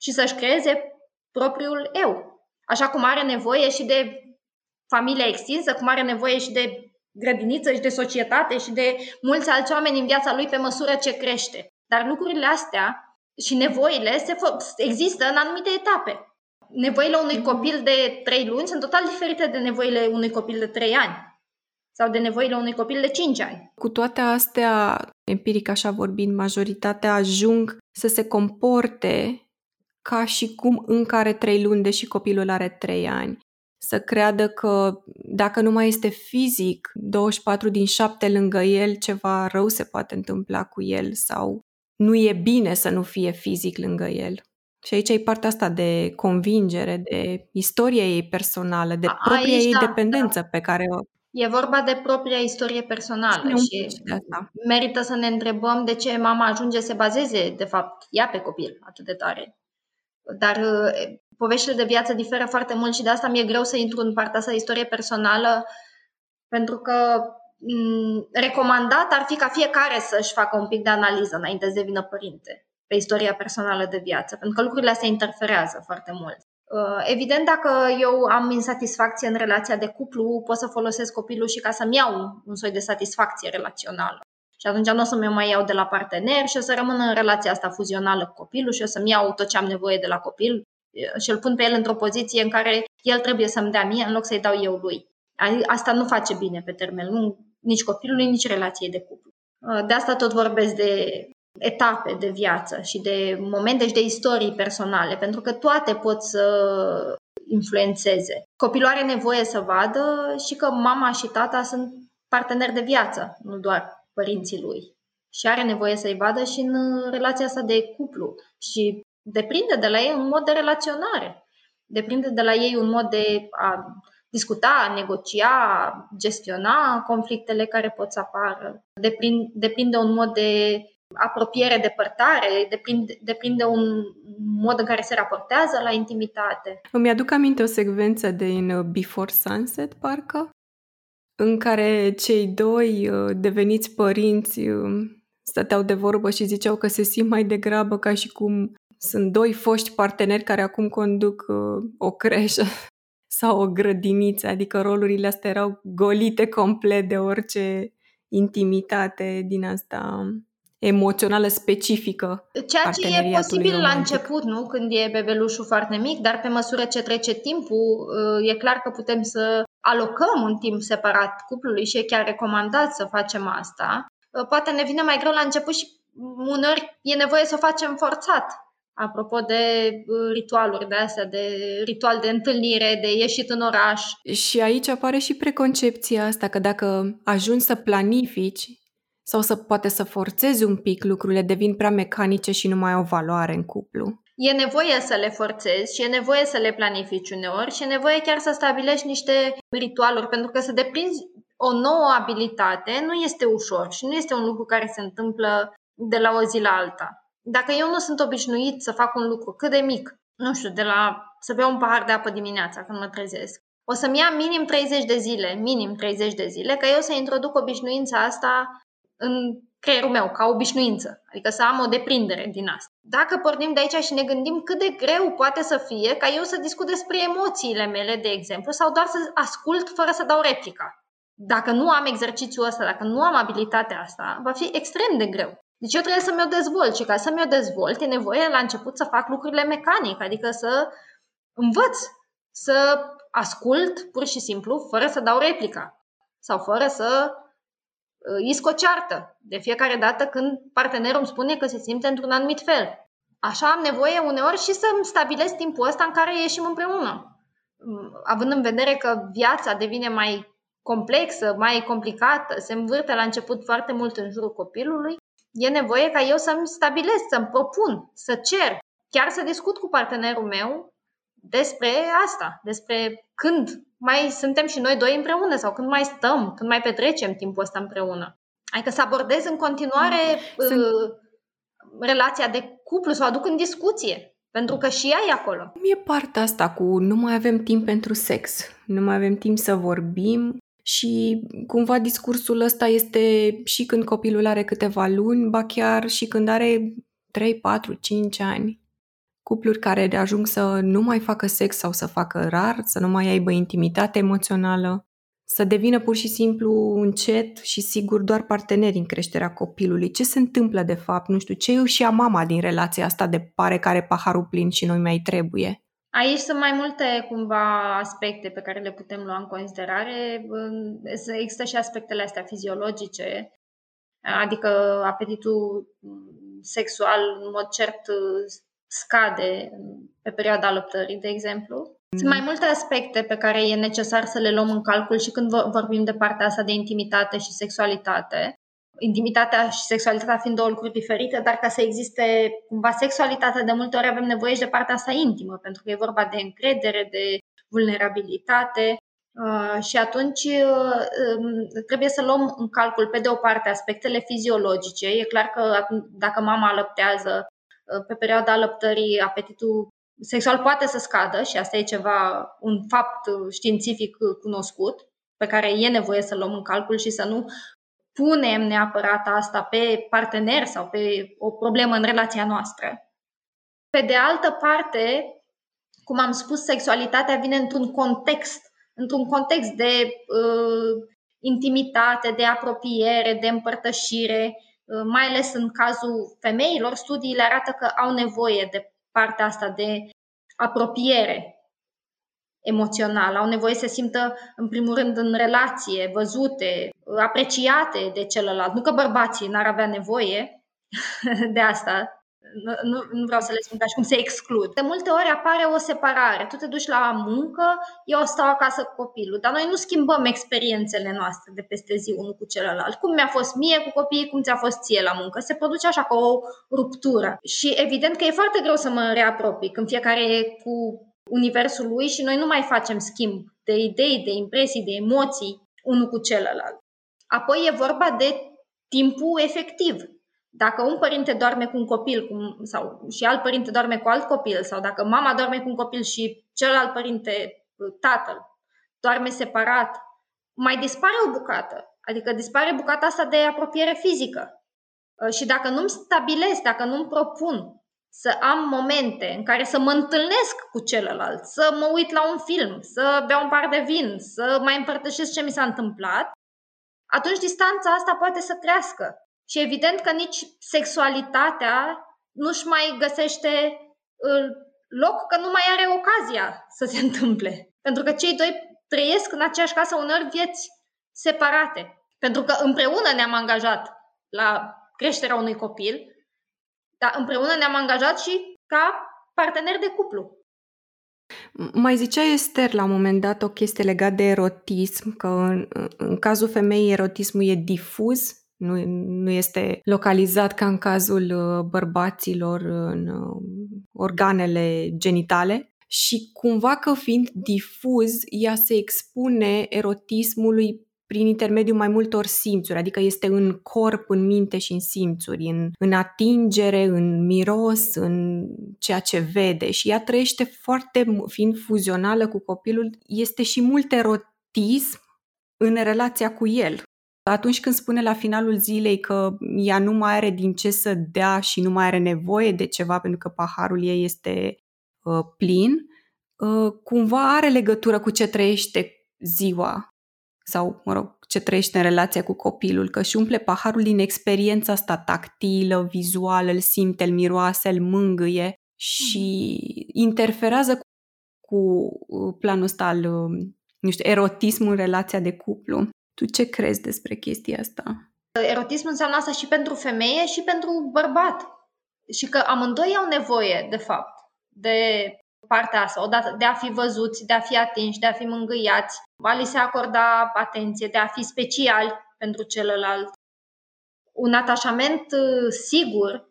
și să-și creeze propriul eu. Așa cum are nevoie și de familia extinsă, cum are nevoie și de grădiniță și de societate și de mulți alți oameni în viața lui pe măsură ce crește. Dar lucrurile astea și nevoile se există în anumite etape. Nevoile unui mhm. copil de 3 luni sunt total diferite de nevoile unui copil de 3 ani sau de nevoile unui copil de 5 ani. Cu toate astea, empiric așa vorbind, majoritatea ajung să se comporte ca și cum încă are 3 luni, deși copilul are 3 ani să creadă că dacă nu mai este fizic 24 din 7 lângă el, ceva rău se poate întâmpla cu el sau nu e bine să nu fie fizic lângă el. Și aici e partea asta de convingere, de istoria ei personală, de A, propria aici, ei da, dependență da. pe care o... E vorba de propria istorie personală și, și de asta. merită să ne întrebăm de ce mama ajunge să se bazeze, de fapt, ea pe copil atât de tare. Dar poveștile de viață diferă foarte mult și de asta mi-e greu să intru în partea asta de istorie personală, pentru că m- recomandat ar fi ca fiecare să-și facă un pic de analiză înainte să devină părinte pe istoria personală de viață, pentru că lucrurile astea interferează foarte mult. Uh, evident, dacă eu am insatisfacție în relația de cuplu, pot să folosesc copilul și ca să-mi iau un soi de satisfacție relațională. Și atunci nu o să-mi mai iau de la partener și o să rămân în relația asta fuzională cu copilul și o să-mi iau tot ce am nevoie de la copil și îl pun pe el într-o poziție în care el trebuie să-mi dea mie în loc să-i dau eu lui. Asta nu face bine pe termen lung nici copilului, nici relației de cuplu. De asta tot vorbesc de etape de viață și de momente și de istorii personale, pentru că toate pot să influențeze. Copilul are nevoie să vadă și că mama și tata sunt parteneri de viață, nu doar părinții lui. Și are nevoie să-i vadă și în relația asta de cuplu. Și depinde de la ei un mod de relaționare. Depinde de la ei un mod de a discuta, a negocia, a gestiona conflictele care pot să apară. Depinde, depinde un mod de apropiere, depărtare, depinde, depinde un mod în care se raportează la intimitate. Îmi aduc aminte o secvență din uh, Before Sunset, parcă, în care cei doi uh, deveniți părinți uh, stăteau de vorbă și ziceau că se simt mai degrabă ca și cum sunt doi foști parteneri care acum conduc uh, o creșă sau o grădiniță, adică rolurile astea erau golite complet de orice intimitate din asta emoțională specifică. Ceea ce e posibil romantic. la început, nu? Când e bebelușul foarte mic, dar pe măsură ce trece timpul, uh, e clar că putem să alocăm un timp separat cuplului și e chiar recomandat să facem asta. Uh, poate ne vine mai greu la început și uneori e nevoie să o facem forțat apropo de uh, ritualuri de astea, de ritual de întâlnire, de ieșit în oraș. Și aici apare și preconcepția asta că dacă ajungi să planifici sau să poate să forțezi un pic lucrurile, devin prea mecanice și nu mai au valoare în cuplu. E nevoie să le forțezi și e nevoie să le planifici uneori și e nevoie chiar să stabilești niște ritualuri, pentru că să deprinzi o nouă abilitate nu este ușor și nu este un lucru care se întâmplă de la o zi la alta. Dacă eu nu sunt obișnuit să fac un lucru cât de mic, nu știu, de la să beau un pahar de apă dimineața când mă trezesc, o să-mi ia minim 30 de zile, minim 30 de zile, ca eu să introduc obișnuința asta în creierul meu, ca obișnuință, adică să am o deprindere din asta. Dacă pornim de aici și ne gândim cât de greu poate să fie ca eu să discut despre emoțiile mele, de exemplu, sau doar să ascult fără să dau replica. Dacă nu am exercițiul ăsta, dacă nu am abilitatea asta, va fi extrem de greu. Deci eu trebuie să mi-o dezvolt și ca să mi-o dezvolt e nevoie la început să fac lucrurile mecanic, adică să învăț, să ascult pur și simplu fără să dau replica sau fără să uh, isc o ceartă de fiecare dată când partenerul îmi spune că se simte într-un anumit fel. Așa am nevoie uneori și să-mi stabilesc timpul ăsta în care ieșim împreună. Mm, având în vedere că viața devine mai complexă, mai complicată, se învârte la început foarte mult în jurul copilului, e nevoie ca eu să-mi stabilesc, să-mi propun, să cer, chiar să discut cu partenerul meu despre asta, despre când mai suntem și noi doi împreună sau când mai stăm, când mai petrecem timpul ăsta împreună. Adică să abordez în continuare Sunt... uh, relația de cuplu, să o aduc în discuție, pentru că și ea e acolo. Cum e partea asta cu nu mai avem timp pentru sex, nu mai avem timp să vorbim și cumva discursul ăsta este și când copilul are câteva luni, ba chiar și când are 3, 4, 5 ani. Cupluri care ajung să nu mai facă sex sau să facă rar, să nu mai aibă intimitate emoțională, să devină pur și simplu încet și sigur doar parteneri în creșterea copilului. Ce se întâmplă de fapt? Nu știu, ce își ia mama din relația asta de pare care paharul plin și noi mai trebuie? Aici sunt mai multe cumva aspecte pe care le putem lua în considerare. Există și aspectele astea fiziologice, adică apetitul sexual în mod cert scade pe perioada alăptării, de exemplu. Sunt mai multe aspecte pe care e necesar să le luăm în calcul și când vorbim de partea asta de intimitate și sexualitate. Intimitatea și sexualitatea fiind două lucruri diferite, dar ca să existe cumva sexualitate, de multe ori avem nevoie și de partea asta intimă, pentru că e vorba de încredere, de vulnerabilitate. Uh, și atunci uh, um, trebuie să luăm în calcul, pe de o parte, aspectele fiziologice. E clar că dacă mama alăptează, uh, pe perioada alăptării, apetitul sexual poate să scadă și asta e ceva, un fapt științific cunoscut pe care e nevoie să luăm în calcul și să nu punem neapărat asta pe partener sau pe o problemă în relația noastră. Pe de altă parte, cum am spus, sexualitatea vine într-un context, într-un context de uh, intimitate, de apropiere, de împărtășire, uh, mai ales în cazul femeilor, studiile arată că au nevoie de partea asta de apropiere emoțională. Au nevoie să simtă, în primul rând, în relație, văzute, apreciate de celălalt. Nu că bărbații n-ar avea nevoie de asta, nu, nu, nu vreau să le spun ca și cum se exclud. De multe ori apare o separare. Tu te duci la muncă, eu stau acasă cu copilul, dar noi nu schimbăm experiențele noastre de peste zi unul cu celălalt. Cum mi-a fost mie cu copiii, cum ți-a fost ție la muncă. Se produce așa ca o ruptură. Și evident că e foarte greu să mă reapropii când fiecare e cu universul lui și noi nu mai facem schimb de idei, de impresii, de emoții unul cu celălalt. Apoi e vorba de timpul efectiv dacă un părinte doarme cu un copil cum, sau și alt părinte doarme cu alt copil sau dacă mama doarme cu un copil și celălalt părinte, tatăl, doarme separat, mai dispare o bucată. Adică dispare bucata asta de apropiere fizică. Uh, și dacă nu-mi stabilesc, dacă nu-mi propun să am momente în care să mă întâlnesc cu celălalt, să mă uit la un film, să beau un par de vin, să mai împărtășesc ce mi s-a întâmplat, atunci distanța asta poate să crească. Și evident că nici sexualitatea nu-și mai găsește loc, că nu mai are ocazia să se întâmple. Pentru că cei doi trăiesc în aceeași casă uneori vieți separate. Pentru că împreună ne-am angajat la creșterea unui copil, dar împreună ne-am angajat și ca parteneri de cuplu. Mai zicea Esther la un moment dat o chestie legată de erotism, că în, în cazul femeii erotismul e difuz nu, nu este localizat ca în cazul uh, bărbaților în uh, organele genitale și cumva că fiind difuz, ea se expune erotismului prin intermediul mai multor simțuri, adică este în corp, în minte și în simțuri, în, în atingere, în miros, în ceea ce vede. Și ea trăiește foarte, fiind fuzională cu copilul, este și mult erotism în relația cu el. Atunci când spune la finalul zilei că ea nu mai are din ce să dea și nu mai are nevoie de ceva pentru că paharul ei este uh, plin, uh, cumva are legătură cu ce trăiește ziua sau, mă rog, ce trăiește în relația cu copilul, că și umple paharul din experiența asta tactilă, vizuală, îl simte, îl miroase, îl mângâie și interferează cu uh, planul ăsta al, uh, nu știu, erotismul în relația de cuplu. Tu ce crezi despre chestia asta? Erotismul înseamnă asta și pentru femeie și pentru bărbat. Și că amândoi au nevoie, de fapt, de partea asta, odată de a fi văzuți, de a fi atinși, de a fi mângâiați, a li se acorda atenție, de a fi speciali pentru celălalt. Un atașament uh, sigur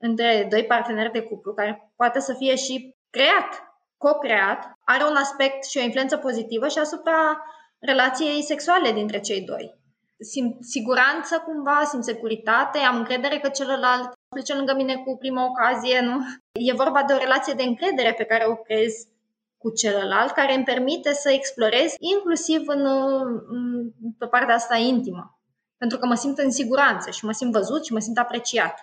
între doi parteneri de cuplu, care poate să fie și creat, co-creat, are un aspect și o influență pozitivă și asupra relației sexuale dintre cei doi. Simt siguranță cumva, simt securitate, am încredere că celălalt plece lângă mine cu prima ocazie, nu? E vorba de o relație de încredere pe care o creezi cu celălalt care îmi permite să explorez inclusiv în, în, pe partea asta intimă. Pentru că mă simt în siguranță și mă simt văzut și mă simt apreciat.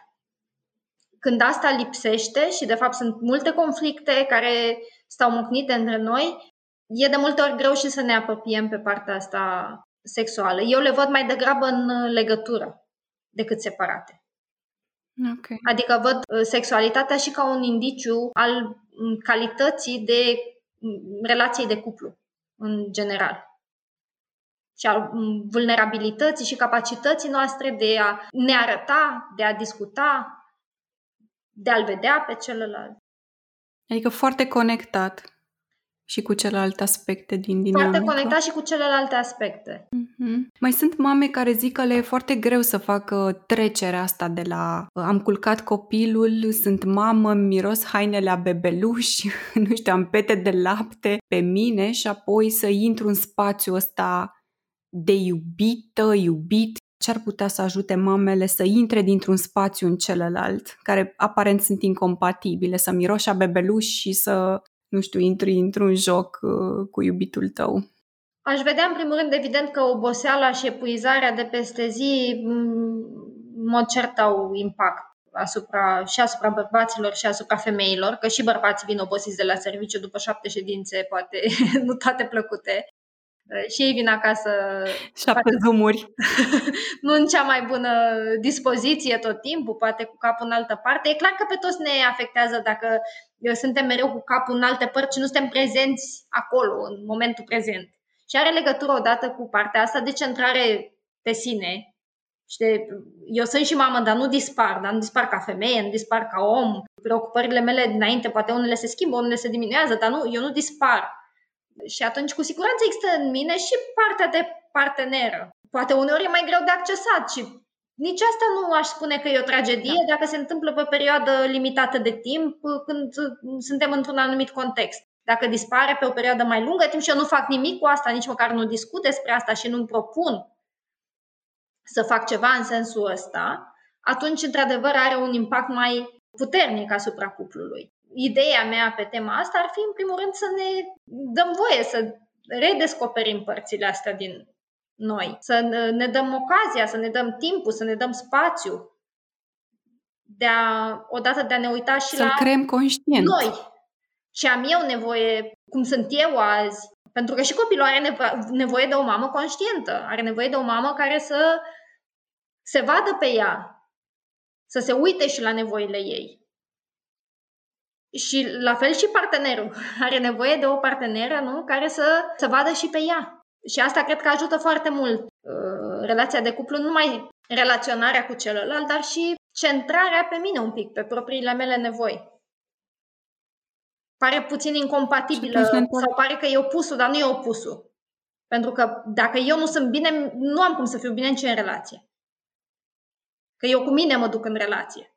Când asta lipsește și de fapt sunt multe conflicte care stau mocnite între noi, e de multe ori greu și să ne apropiem pe partea asta sexuală. Eu le văd mai degrabă în legătură decât separate. Okay. Adică văd uh, sexualitatea și ca un indiciu al mm, calității de mm, relației de cuplu, în general. Și al mm, vulnerabilității și capacității noastre de a ne arăta, de a discuta, de a-l vedea pe celălalt. Adică foarte conectat și cu celelalte aspecte din dinamică. Foarte conectat și cu celelalte aspecte. Mm-hmm. Mai sunt mame care zic că le e foarte greu să facă trecerea asta de la am culcat copilul, sunt mamă, miros hainele a bebeluș, nu știu, am pete de lapte pe mine și apoi să intru în spațiul ăsta de iubită, iubit, ce ar putea să ajute mamele să intre dintr-un spațiu în celălalt, care aparent sunt incompatibile, să miroși bebeluș și să nu știu, intri într-un joc uh, cu iubitul tău? Aș vedea, în primul rând, evident că oboseala și epuizarea de peste zi, în mod cert, au impact asupra, și asupra bărbaților și asupra femeilor, că și bărbații vin obosiți de la serviciu după șapte ședințe, poate nu toate plăcute. Uh, și ei vin acasă. Șapte zumuri. nu în cea mai bună dispoziție tot timpul, poate cu capul în altă parte. E clar că pe toți ne afectează dacă uh, suntem mereu cu capul în alte părți și nu suntem prezenți acolo, în momentul prezent. Și are legătură odată cu partea asta de centrare pe sine. Și de, eu sunt și mamă, dar nu dispar, dar nu dispar ca femeie, nu dispar ca om. Preocupările mele dinainte, poate unele se schimbă, unele se diminuează, dar nu, eu nu dispar și atunci, cu siguranță, există în mine și partea de parteneră. Poate uneori e mai greu de accesat și nici asta nu aș spune că e o tragedie da. dacă se întâmplă pe o perioadă limitată de timp, când suntem într-un anumit context. Dacă dispare pe o perioadă mai lungă timp și eu nu fac nimic cu asta, nici măcar nu discut despre asta și nu-mi propun să fac ceva în sensul ăsta, atunci, într-adevăr, are un impact mai puternic asupra cuplului ideea mea pe tema asta ar fi, în primul rând, să ne dăm voie să redescoperim părțile astea din noi, să ne dăm ocazia, să ne dăm timpul, să ne dăm spațiu de a, odată de a ne uita și Să-l la creăm conștient. noi. Ce am eu nevoie, cum sunt eu azi, pentru că și copilul are nevoie de o mamă conștientă, are nevoie de o mamă care să se vadă pe ea, să se uite și la nevoile ei. Și la fel și partenerul. Are nevoie de o parteneră nu? care să, să vadă și pe ea. Și asta cred că ajută foarte mult uh, relația de cuplu, nu numai relaționarea cu celălalt, dar și centrarea pe mine un pic, pe propriile mele nevoi. Pare puțin incompatibilă sau pare că e opusul, dar nu e opusul. Pentru că dacă eu nu sunt bine, nu am cum să fiu bine nici în relație. Că eu cu mine mă duc în relație.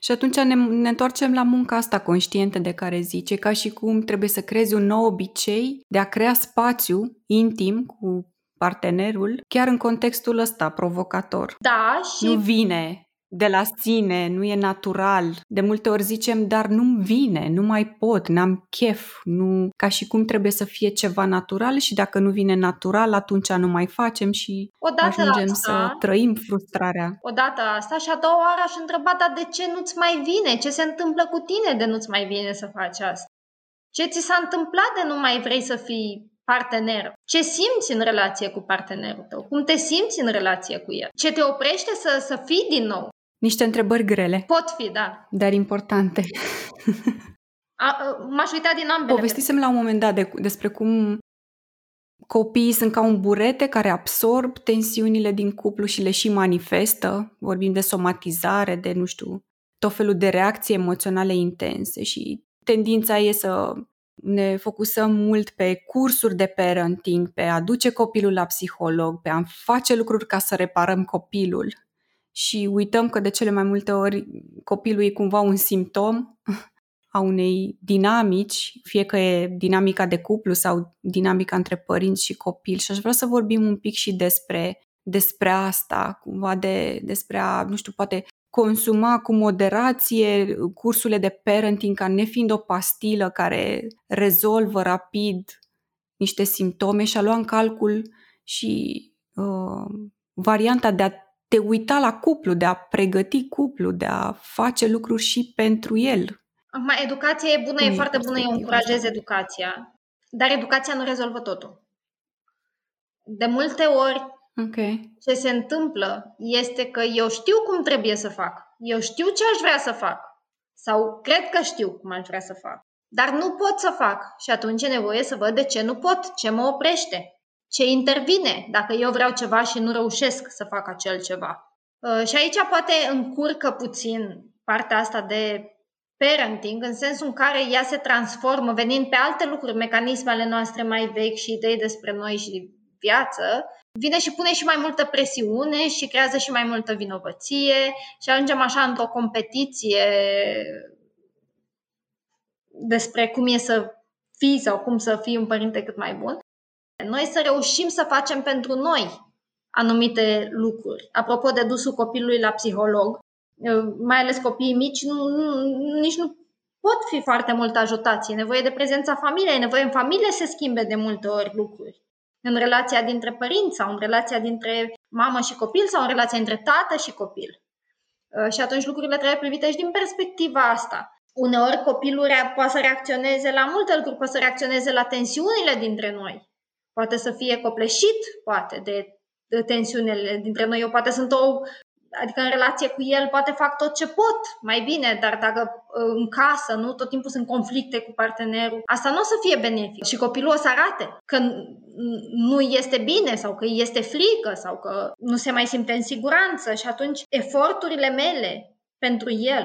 Și atunci ne, ne întoarcem la munca asta conștientă de care zice, ca și cum trebuie să creezi un nou obicei de a crea spațiu intim cu partenerul, chiar în contextul ăsta provocator. Da, și... Nu vine de la sine, nu e natural. De multe ori zicem, dar nu-mi vine, nu mai pot, n-am chef, nu... ca și cum trebuie să fie ceva natural și dacă nu vine natural, atunci nu mai facem și Odată ajungem asta, să trăim frustrarea. Odată asta și a doua oară aș întreba, dar de ce nu-ți mai vine? Ce se întâmplă cu tine de nu-ți mai vine să faci asta? Ce ți s-a întâmplat de nu mai vrei să fii partener. Ce simți în relație cu partenerul tău? Cum te simți în relație cu el? Ce te oprește să, să fii din nou? Niște întrebări grele. Pot fi, da. Dar importante. A, m-aș uita din ambele. Povestisem la un moment dat de, despre cum copiii sunt ca un burete care absorb tensiunile din cuplu și le și manifestă. Vorbim de somatizare, de, nu știu, tot felul de reacții emoționale intense și tendința e să ne focusăm mult pe cursuri de parenting, pe a duce copilul la psiholog, pe a face lucruri ca să reparăm copilul și uităm că de cele mai multe ori copilul e cumva un simptom a unei dinamici, fie că e dinamica de cuplu sau dinamica între părinți și copil. Și aș vrea să vorbim un pic și despre, despre asta, cumva de, despre a, nu știu, poate consuma cu moderație cursurile de parenting ca nefiind o pastilă care rezolvă rapid niște simptome și a lua în calcul și uh, varianta de a te uita la cuplu, de a pregăti cuplu, de a face lucruri și pentru el. Acum, educația e bună, e foarte bună, eu încurajez educația, dar educația nu rezolvă totul. De multe ori, okay. ce se întâmplă este că eu știu cum trebuie să fac, eu știu ce aș vrea să fac, sau cred că știu cum aș vrea să fac, dar nu pot să fac și atunci e nevoie să văd de ce nu pot, ce mă oprește ce intervine dacă eu vreau ceva și nu reușesc să fac acel ceva. Uh, și aici poate încurcă puțin partea asta de parenting, în sensul în care ea se transformă, venind pe alte lucruri, mecanismele noastre mai vechi și idei despre noi și viață, vine și pune și mai multă presiune și creează și mai multă vinovăție și ajungem așa într-o competiție despre cum e să fii sau cum să fii un părinte cât mai bun noi să reușim să facem pentru noi anumite lucruri. Apropo de dusul copilului la psiholog, mai ales copiii mici, nu, nu, nici nu pot fi foarte mult ajutați. E nevoie de prezența familiei, e nevoie în familie să schimbe de multe ori lucruri. În relația dintre părinți sau în relația dintre mamă și copil sau în relația între tată și copil. Și atunci lucrurile trebuie privite și din perspectiva asta. Uneori copilul poate să reacționeze la multe lucruri, poate să reacționeze la tensiunile dintre noi poate să fie copleșit, poate, de, de tensiunile dintre noi. Eu poate sunt o adică în relație cu el poate fac tot ce pot mai bine, dar dacă ă, în casă, nu, tot timpul sunt conflicte cu partenerul, asta nu o să fie benefic și copilul o să arate că nu este bine sau că este frică sau că nu se mai simte în siguranță și atunci eforturile mele pentru el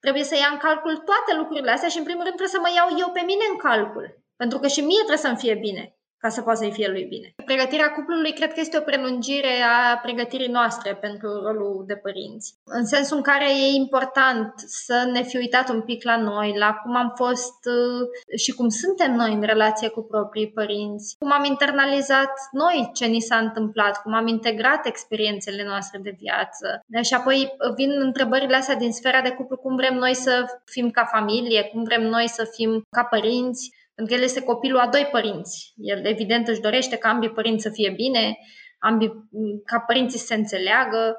trebuie să ia în calcul toate lucrurile astea și în primul rând trebuie să mă iau eu pe mine în calcul, pentru că și mie trebuie să-mi fie bine ca să poată să-i fie lui bine. Pregătirea cuplului cred că este o prelungire a pregătirii noastre pentru rolul de părinți. În sensul în care e important să ne fi uitat un pic la noi, la cum am fost uh, și cum suntem noi în relație cu proprii părinți, cum am internalizat noi ce ni s-a întâmplat, cum am integrat experiențele noastre de viață. Și apoi vin întrebările astea din sfera de cuplu, cum vrem noi să fim ca familie, cum vrem noi să fim ca părinți, pentru că el este copilul a doi părinți. El evident își dorește ca ambii părinți să fie bine, ambii, ca părinții să se înțeleagă.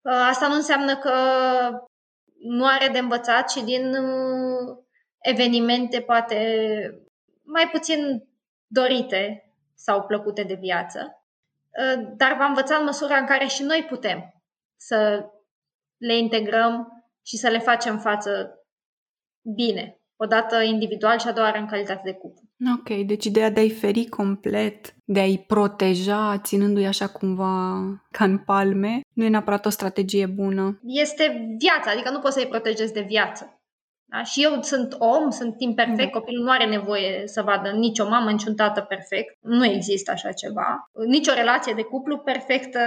Uh, asta nu înseamnă că nu are de învățat și din uh, evenimente poate mai puțin dorite sau plăcute de viață, uh, dar va învăța în măsura în care și noi putem să le integrăm și să le facem față bine odată individual și a doua oară în calitate de cuplu. Ok, deci ideea de a-i feri complet, de a-i proteja, ținându-i așa cumva ca în palme, nu e neapărat o strategie bună. Este viața, adică nu poți să-i protejezi de viață. Da? Și eu sunt om, sunt imperfect, da. copilul nu are nevoie să vadă nicio mamă, niciun tată perfect. Nu există așa ceva. Nici o relație de cuplu perfectă.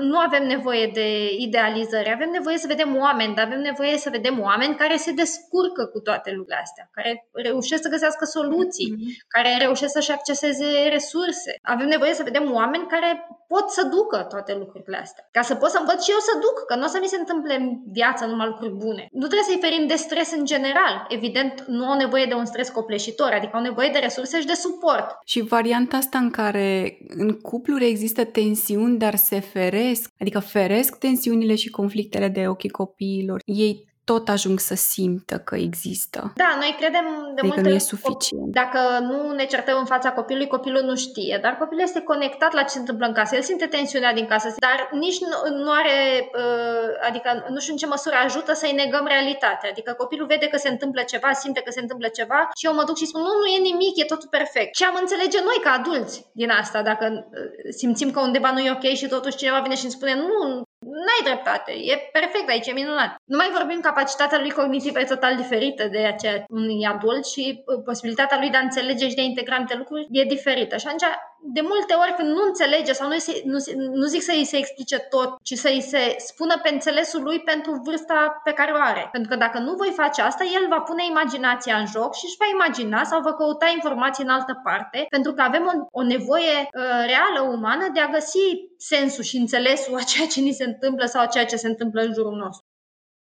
Nu avem nevoie de idealizări, avem nevoie să vedem oameni, dar avem nevoie să vedem oameni care se descurcă cu toate lucrurile astea, care reușesc să găsească soluții, mm-hmm. care reușesc să-și acceseze resurse. Avem nevoie să vedem oameni care pot să ducă toate lucrurile astea. Ca să pot să învăț și eu să duc, că nu o să mi se întâmple în viață numai lucruri bune. Nu trebuie să-i ferim de stres în general. Evident, nu au nevoie de un stres copleșitor, adică au nevoie de resurse și de suport. Și varianta asta în care în cupluri există tensiuni, dar se feresc, adică feresc tensiunile și conflictele de ochii copiilor. Ei tot ajung să simtă că există. Da, noi credem de adică multe nu e suficient. Dacă nu ne certăm în fața copilului, copilul nu știe, dar copilul este conectat la ce se întâmplă în casă. El simte tensiunea din casă, dar nici nu, nu are, uh, adică nu știu în ce măsură ajută să-i negăm realitatea. Adică copilul vede că se întâmplă ceva, simte că se întâmplă ceva și eu mă duc și spun, nu, nu e nimic, e totul perfect. Și am înțelege noi ca adulți din asta, dacă uh, simțim că undeva nu e ok și totuși cineva vine și îmi spune, nu, N-ai dreptate, e perfect aici, e minunat. Nu mai vorbim, capacitatea lui cognitivă e total diferită de aceea unui adult și uh, posibilitatea lui de a înțelege și de a integra multe lucruri e diferită. Și atunci de multe ori când nu înțelege sau nu, nu, nu zic să îi se explice tot, ci să îi se spună pe înțelesul lui pentru vârsta pe care o are. Pentru că dacă nu voi face asta, el va pune imaginația în joc și își va imagina sau va căuta informații în altă parte, pentru că avem o, o nevoie uh, reală, umană, de a găsi sensul și înțelesul a ceea ce ni se întâmplă sau a ceea ce se întâmplă în jurul nostru.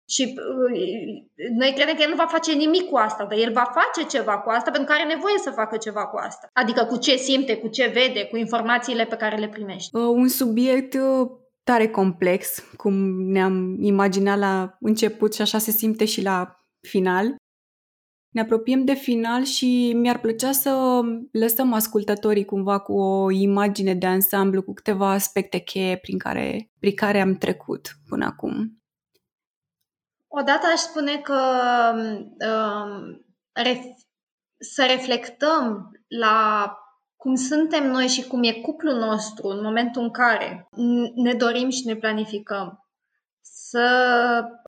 Și uh, noi credem că el nu va face nimic cu asta, dar el va face ceva cu asta pentru că are nevoie să facă ceva cu asta. Adică cu ce simte, cu ce vede, cu informațiile pe care le primește. Uh, un subiect uh, tare complex, cum ne-am imaginat la început și așa se simte și la final. Ne apropiem de final și mi-ar plăcea să lăsăm ascultătorii cumva cu o imagine de ansamblu, cu câteva aspecte cheie prin care, prin care am trecut până acum. Odată aș spune că um, ref- să reflectăm la cum suntem noi și cum e cuplul nostru în momentul în care ne dorim și ne planificăm să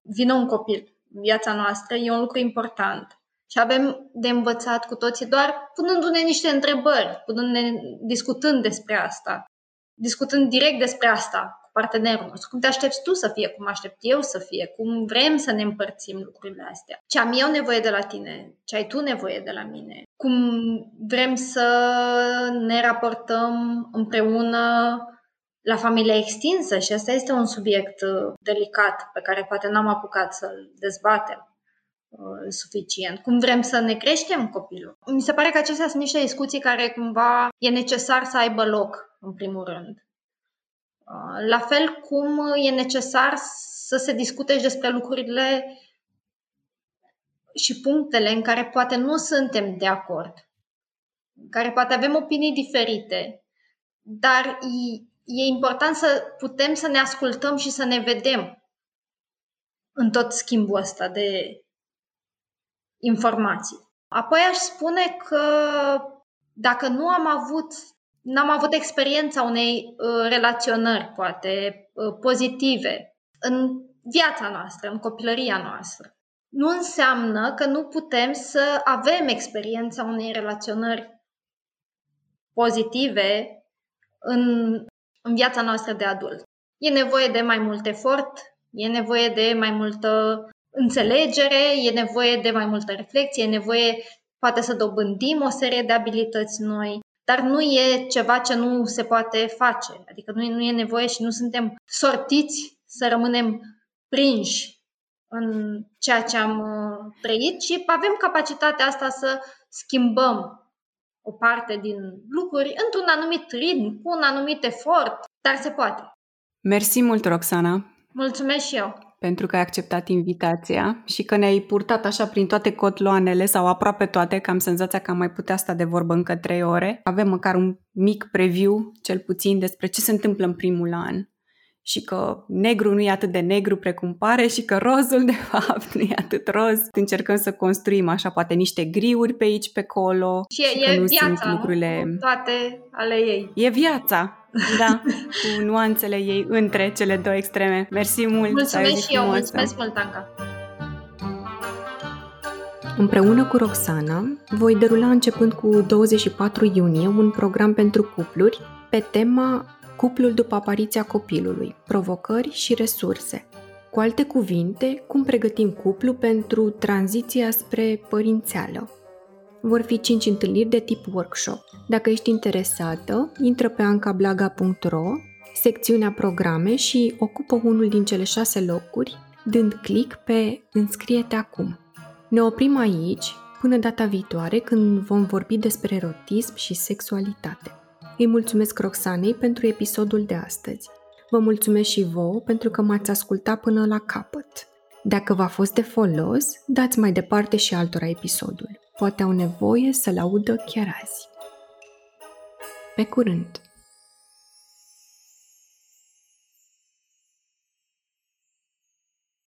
vină un copil în viața noastră, e un lucru important. Și avem de învățat cu toții doar punându-ne niște întrebări, punându-ne, discutând despre asta, discutând direct despre asta partenerul nostru, cum te aștepți tu să fie, cum aștept eu să fie, cum vrem să ne împărțim lucrurile astea, ce am eu nevoie de la tine, ce ai tu nevoie de la mine, cum vrem să ne raportăm împreună la familia extinsă și asta este un subiect uh, delicat pe care poate n-am apucat să-l dezbatem uh, suficient. Cum vrem să ne creștem copilul? Mi se pare că acestea sunt niște discuții care cumva e necesar să aibă loc, în primul rând. Uh, la fel cum e necesar să se discute și despre lucrurile și punctele în care poate nu suntem de acord, în care poate avem opinii diferite, dar e, e important să putem să ne ascultăm și să ne vedem în tot schimbul ăsta de informații. Apoi aș spune că dacă nu am avut n-am avut experiența unei uh, relaționări, poate, uh, pozitive în viața noastră, în copilăria noastră. Nu înseamnă că nu putem să avem experiența unei relaționări pozitive în, în viața noastră de adult. E nevoie de mai mult efort, e nevoie de mai multă înțelegere, e nevoie de mai multă reflexie, e nevoie poate să dobândim o serie de abilități noi, dar nu e ceva ce nu se poate face. Adică nu e, nu e nevoie și nu suntem sortiți să rămânem prinși în ceea ce am uh, trăit și avem capacitatea asta să schimbăm o parte din lucruri într-un anumit ritm, cu un anumit efort, dar se poate. Mersi mult, Roxana! Mulțumesc și eu! Pentru că ai acceptat invitația și că ne-ai purtat așa prin toate cotloanele sau aproape toate, că am senzația că am mai putea sta de vorbă încă trei ore. Avem măcar un mic preview, cel puțin, despre ce se întâmplă în primul an și că negru nu e atât de negru precum pare și că rozul, de fapt, nu e atât roz. Încercăm să construim așa poate niște griuri pe aici, pe acolo. Și, și e, că nu viața, sunt lucrurile... Nu? toate ale ei. E viața, da, cu nuanțele ei între cele două extreme. Mersi mult! Mulțumesc și eu, mulțumesc mult, Anca! Împreună cu Roxana, voi derula începând cu 24 iunie un program pentru cupluri pe tema Cuplul după apariția copilului, provocări și resurse. Cu alte cuvinte, cum pregătim cuplu pentru tranziția spre părințeală. Vor fi 5 întâlniri de tip workshop. Dacă ești interesată, intră pe ancablaga.ro, secțiunea programe și ocupă unul din cele șase locuri, dând click pe Înscrie-te acum. Ne oprim aici până data viitoare când vom vorbi despre erotism și sexualitate. Îi mulțumesc Roxanei pentru episodul de astăzi. Vă mulțumesc și vouă pentru că m-ați ascultat până la capăt. Dacă v-a fost de folos, dați mai departe și altora episodul. Poate au nevoie să-l audă chiar azi. Pe curând!